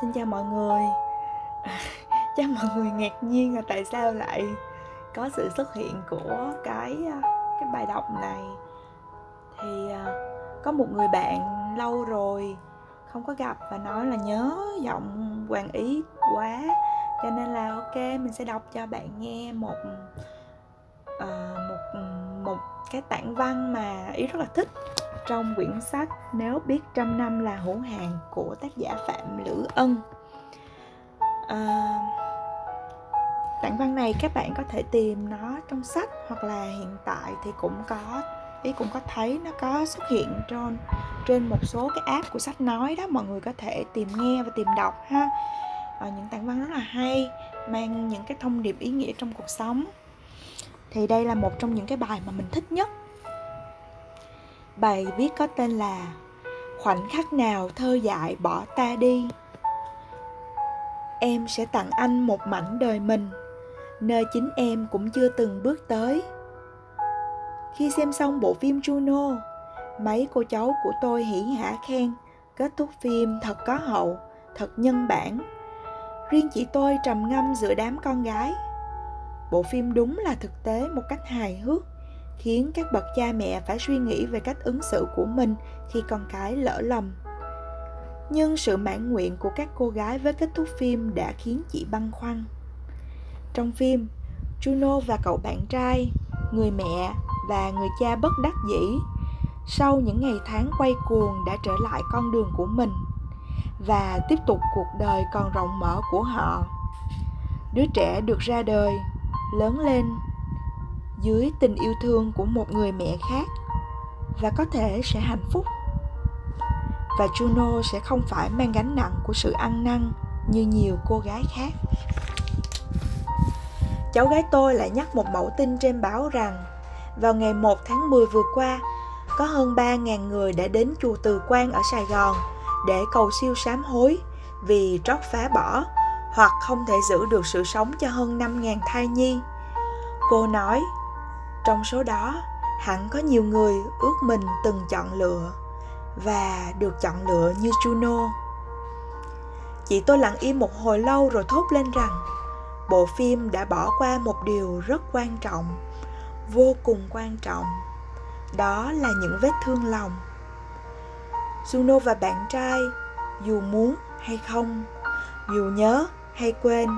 Xin chào mọi người. Chắc mọi người ngạc nhiên là tại sao lại có sự xuất hiện của cái à, cái bài đọc này. Thì à, có một người bạn lâu rồi không có gặp và nói là nhớ giọng Hoàng Ý quá. Cho nên là ok mình sẽ đọc cho bạn nghe một uh, một một cái tản văn mà ý rất là thích trong quyển sách Nếu biết trăm năm là hữu hàng của tác giả Phạm Lữ Ân. À, tản văn này các bạn có thể tìm nó trong sách hoặc là hiện tại thì cũng có ý cũng có thấy nó có xuất hiện trên trên một số cái app của sách nói đó mọi người có thể tìm nghe và tìm đọc ha. À, những tặng văn rất là hay mang những cái thông điệp ý nghĩa trong cuộc sống. Thì đây là một trong những cái bài mà mình thích nhất. Bài viết có tên là Khoảnh khắc nào thơ dại bỏ ta đi? Em sẽ tặng anh một mảnh đời mình Nơi chính em cũng chưa từng bước tới. Khi xem xong bộ phim Juno Mấy cô cháu của tôi hỉ hả khen Kết thúc phim thật có hậu, thật nhân bản. Riêng chị tôi trầm ngâm giữa đám con gái. Bộ phim đúng là thực tế một cách hài hước khiến các bậc cha mẹ phải suy nghĩ về cách ứng xử của mình khi con cái lỡ lầm. Nhưng sự mãn nguyện của các cô gái với kết thúc phim đã khiến chị băn khoăn. Trong phim, juno và cậu bạn trai, người mẹ và người cha bất đắc dĩ, sau những ngày tháng quay cuồng đã trở lại con đường của mình và tiếp tục cuộc đời còn rộng mở của họ. Đứa trẻ được ra đời, lớn lên dưới tình yêu thương của một người mẹ khác và có thể sẽ hạnh phúc và Juno sẽ không phải mang gánh nặng của sự ăn năn như nhiều cô gái khác. Cháu gái tôi lại nhắc một mẫu tin trên báo rằng vào ngày 1 tháng 10 vừa qua, có hơn 3.000 người đã đến chùa Từ Quan ở Sài Gòn để cầu siêu sám hối vì trót phá bỏ hoặc không thể giữ được sự sống cho hơn 5.000 thai nhi. Cô nói, trong số đó hẳn có nhiều người ước mình từng chọn lựa và được chọn lựa như Juno. Chị tôi lặng im một hồi lâu rồi thốt lên rằng bộ phim đã bỏ qua một điều rất quan trọng, vô cùng quan trọng. Đó là những vết thương lòng. Juno và bạn trai dù muốn hay không, dù nhớ hay quên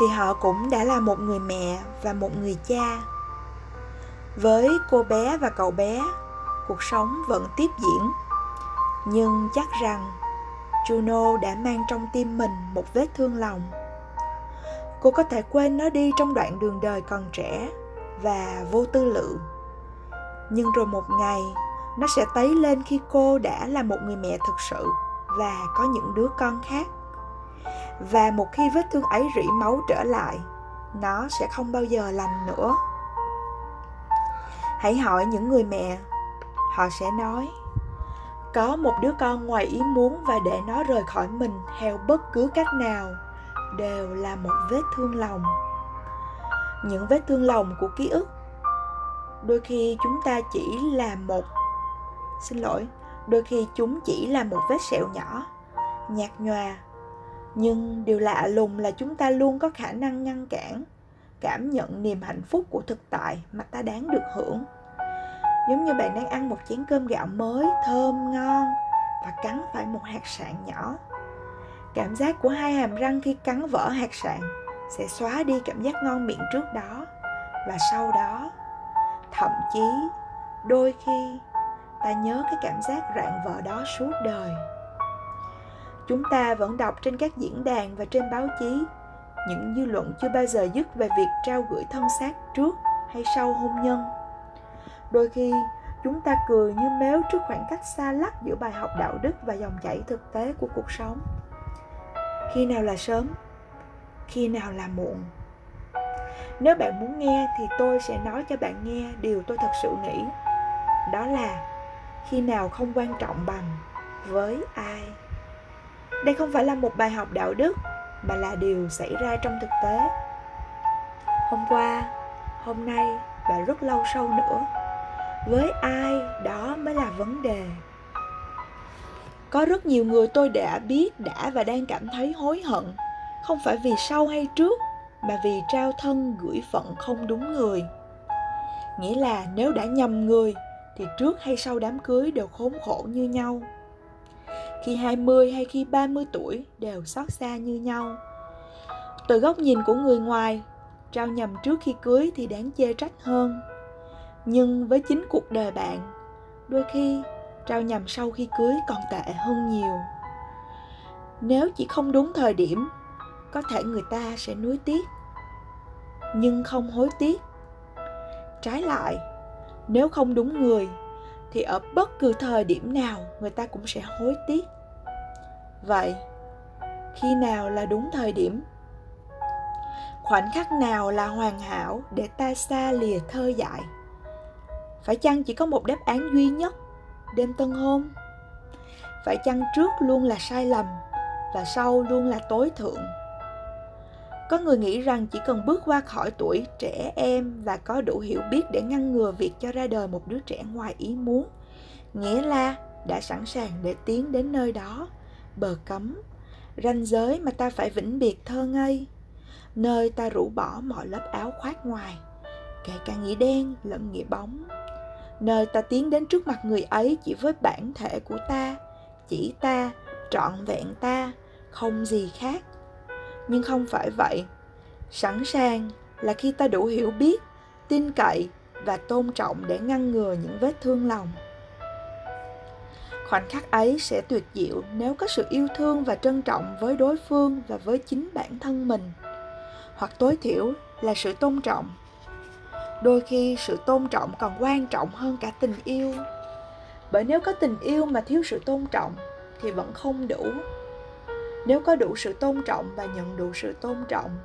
thì họ cũng đã là một người mẹ và một người cha với cô bé và cậu bé, cuộc sống vẫn tiếp diễn. Nhưng chắc rằng, juno đã mang trong tim mình một vết thương lòng. Cô có thể quên nó đi trong đoạn đường đời còn trẻ và vô tư lự. Nhưng rồi một ngày, nó sẽ tấy lên khi cô đã là một người mẹ thực sự và có những đứa con khác. Và một khi vết thương ấy rỉ máu trở lại, nó sẽ không bao giờ lành nữa hãy hỏi những người mẹ. Họ sẽ nói, có một đứa con ngoài ý muốn và để nó rời khỏi mình theo bất cứ cách nào, đều là một vết thương lòng. Những vết thương lòng của ký ức, đôi khi chúng ta chỉ là một, xin lỗi, đôi khi chúng chỉ là một vết sẹo nhỏ, nhạt nhòa. Nhưng điều lạ lùng là chúng ta luôn có khả năng ngăn cản cảm nhận niềm hạnh phúc của thực tại mà ta đáng được hưởng. Giống như bạn đang ăn một chén cơm gạo mới, thơm, ngon và cắn phải một hạt sạn nhỏ. Cảm giác của hai hàm răng khi cắn vỡ hạt sạn sẽ xóa đi cảm giác ngon miệng trước đó và sau đó. Thậm chí, đôi khi, ta nhớ cái cảm giác rạn vỡ đó suốt đời. Chúng ta vẫn đọc trên các diễn đàn và trên báo chí những dư luận chưa bao giờ dứt về việc trao gửi thân xác trước hay sau hôn nhân. Đôi khi, chúng ta cười như méo trước khoảng cách xa lắc giữa bài học đạo đức và dòng chảy thực tế của cuộc sống. Khi nào là sớm, khi nào là muộn. Nếu bạn muốn nghe thì tôi sẽ nói cho bạn nghe điều tôi thật sự nghĩ. Đó là, khi nào không quan trọng bằng với ai? Đây không phải là một bài học đạo đức mà là điều xảy ra trong thực tế. Hôm qua, hôm nay và rất lâu sau nữa, với ai đó mới là vấn đề. Có rất nhiều người tôi đã biết, đã và đang cảm thấy hối hận, không phải vì sau hay trước, mà vì trao thân gửi phận không đúng người. Nghĩa là nếu đã nhầm người, thì trước hay sau đám cưới đều khốn khổ như nhau khi 20 hay khi 30 tuổi đều xót xa như nhau. Từ góc nhìn của người ngoài, trao nhầm trước khi cưới thì đáng chê trách hơn. Nhưng với chính cuộc đời bạn, đôi khi trao nhầm sau khi cưới còn tệ hơn nhiều. Nếu chỉ không đúng thời điểm, có thể người ta sẽ nuối tiếc, nhưng không hối tiếc. Trái lại, nếu không đúng người thì ở bất cứ thời điểm nào người ta cũng sẽ hối tiếc. Vậy, khi nào là đúng thời điểm? Khoảnh khắc nào là hoàn hảo để ta xa lìa thơ dại? Phải chăng chỉ có một đáp án duy nhất, đêm tân hôn? Phải chăng trước luôn là sai lầm và sau luôn là tối thượng? Có người nghĩ rằng chỉ cần bước qua khỏi tuổi trẻ em và có đủ hiểu biết để ngăn ngừa việc cho ra đời một đứa trẻ ngoài ý muốn, nghĩa là đã sẵn sàng để tiến đến nơi đó. Bờ cấm, ranh giới mà ta phải vĩnh biệt thơ ngây, nơi ta rũ bỏ mọi lớp áo khoác ngoài, kể cả nghĩa đen lẫn nghĩa bóng. Nơi ta tiến đến trước mặt người ấy chỉ với bản thể của ta, chỉ ta, trọn vẹn ta, không gì khác nhưng không phải vậy. Sẵn sàng là khi ta đủ hiểu biết, tin cậy và tôn trọng để ngăn ngừa những vết thương lòng. Khoảnh khắc ấy sẽ tuyệt diệu nếu có sự yêu thương và trân trọng với đối phương và với chính bản thân mình. Hoặc tối thiểu là sự tôn trọng. Đôi khi sự tôn trọng còn quan trọng hơn cả tình yêu. Bởi nếu có tình yêu mà thiếu sự tôn trọng thì vẫn không đủ nếu có đủ sự tôn trọng và nhận đủ sự tôn trọng,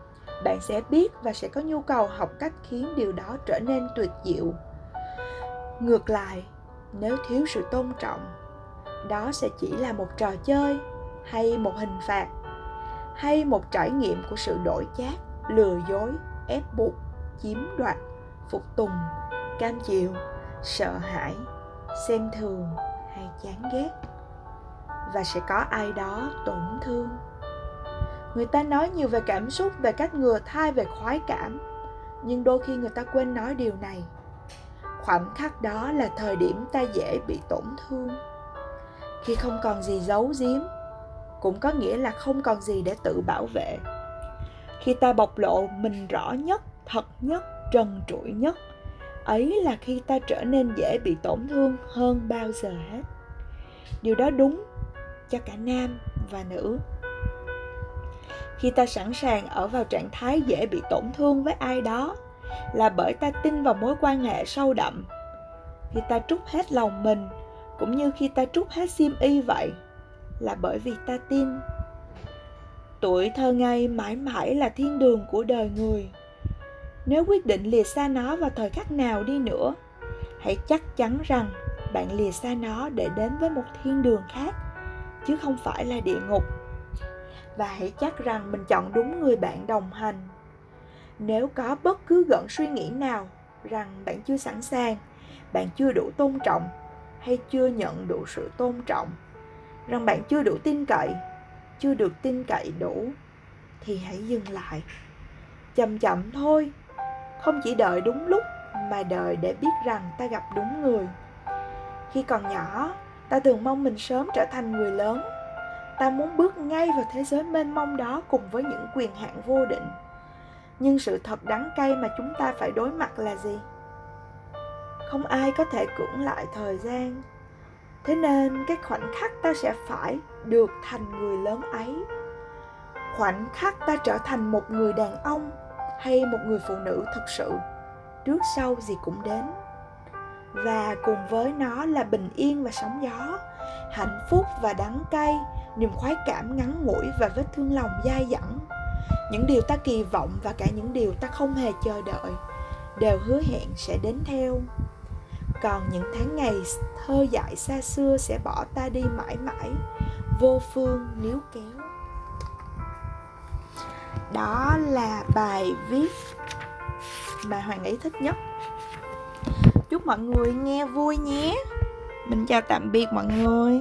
bạn sẽ biết và sẽ có nhu cầu học cách khiến điều đó trở nên tuyệt diệu. Ngược lại, nếu thiếu sự tôn trọng, đó sẽ chỉ là một trò chơi hay một hình phạt, hay một trải nghiệm của sự đổi chác, lừa dối, ép buộc, chiếm đoạt, phục tùng, cam chịu, sợ hãi, xem thường hay chán ghét và sẽ có ai đó tổn thương. Người ta nói nhiều về cảm xúc, về cách ngừa thai, về khoái cảm, nhưng đôi khi người ta quên nói điều này. Khoảnh khắc đó là thời điểm ta dễ bị tổn thương. Khi không còn gì giấu giếm, cũng có nghĩa là không còn gì để tự bảo vệ. Khi ta bộc lộ mình rõ nhất, thật nhất, trần trụi nhất, ấy là khi ta trở nên dễ bị tổn thương hơn bao giờ hết. Điều đó đúng cho cả nam và nữ. Khi ta sẵn sàng ở vào trạng thái dễ bị tổn thương với ai đó là bởi ta tin vào mối quan hệ sâu đậm. Khi ta trút hết lòng mình cũng như khi ta trút hết sim y vậy là bởi vì ta tin. Tuổi thơ ngây mãi mãi là thiên đường của đời người. Nếu quyết định lìa xa nó vào thời khắc nào đi nữa, hãy chắc chắn rằng bạn lìa xa nó để đến với một thiên đường khác chứ không phải là địa ngục. Và hãy chắc rằng mình chọn đúng người bạn đồng hành. Nếu có bất cứ gợn suy nghĩ nào rằng bạn chưa sẵn sàng, bạn chưa đủ tôn trọng hay chưa nhận đủ sự tôn trọng, rằng bạn chưa đủ tin cậy, chưa được tin cậy đủ, thì hãy dừng lại. Chậm chậm thôi, không chỉ đợi đúng lúc mà đợi để biết rằng ta gặp đúng người. Khi còn nhỏ ta thường mong mình sớm trở thành người lớn. Ta muốn bước ngay vào thế giới mênh mông đó cùng với những quyền hạn vô định. Nhưng sự thật đắng cay mà chúng ta phải đối mặt là gì? Không ai có thể cưỡng lại thời gian. Thế nên cái khoảnh khắc ta sẽ phải được thành người lớn ấy. Khoảnh khắc ta trở thành một người đàn ông hay một người phụ nữ thực sự, trước sau gì cũng đến và cùng với nó là bình yên và sóng gió, hạnh phúc và đắng cay, niềm khoái cảm ngắn ngủi và vết thương lòng dai dẳng. Những điều ta kỳ vọng và cả những điều ta không hề chờ đợi đều hứa hẹn sẽ đến theo. Còn những tháng ngày thơ dại xa xưa sẽ bỏ ta đi mãi mãi, vô phương níu kéo. Đó là bài viết mà hoàng ấy thích nhất chúc mọi người nghe vui nhé. Mình chào tạm biệt mọi người.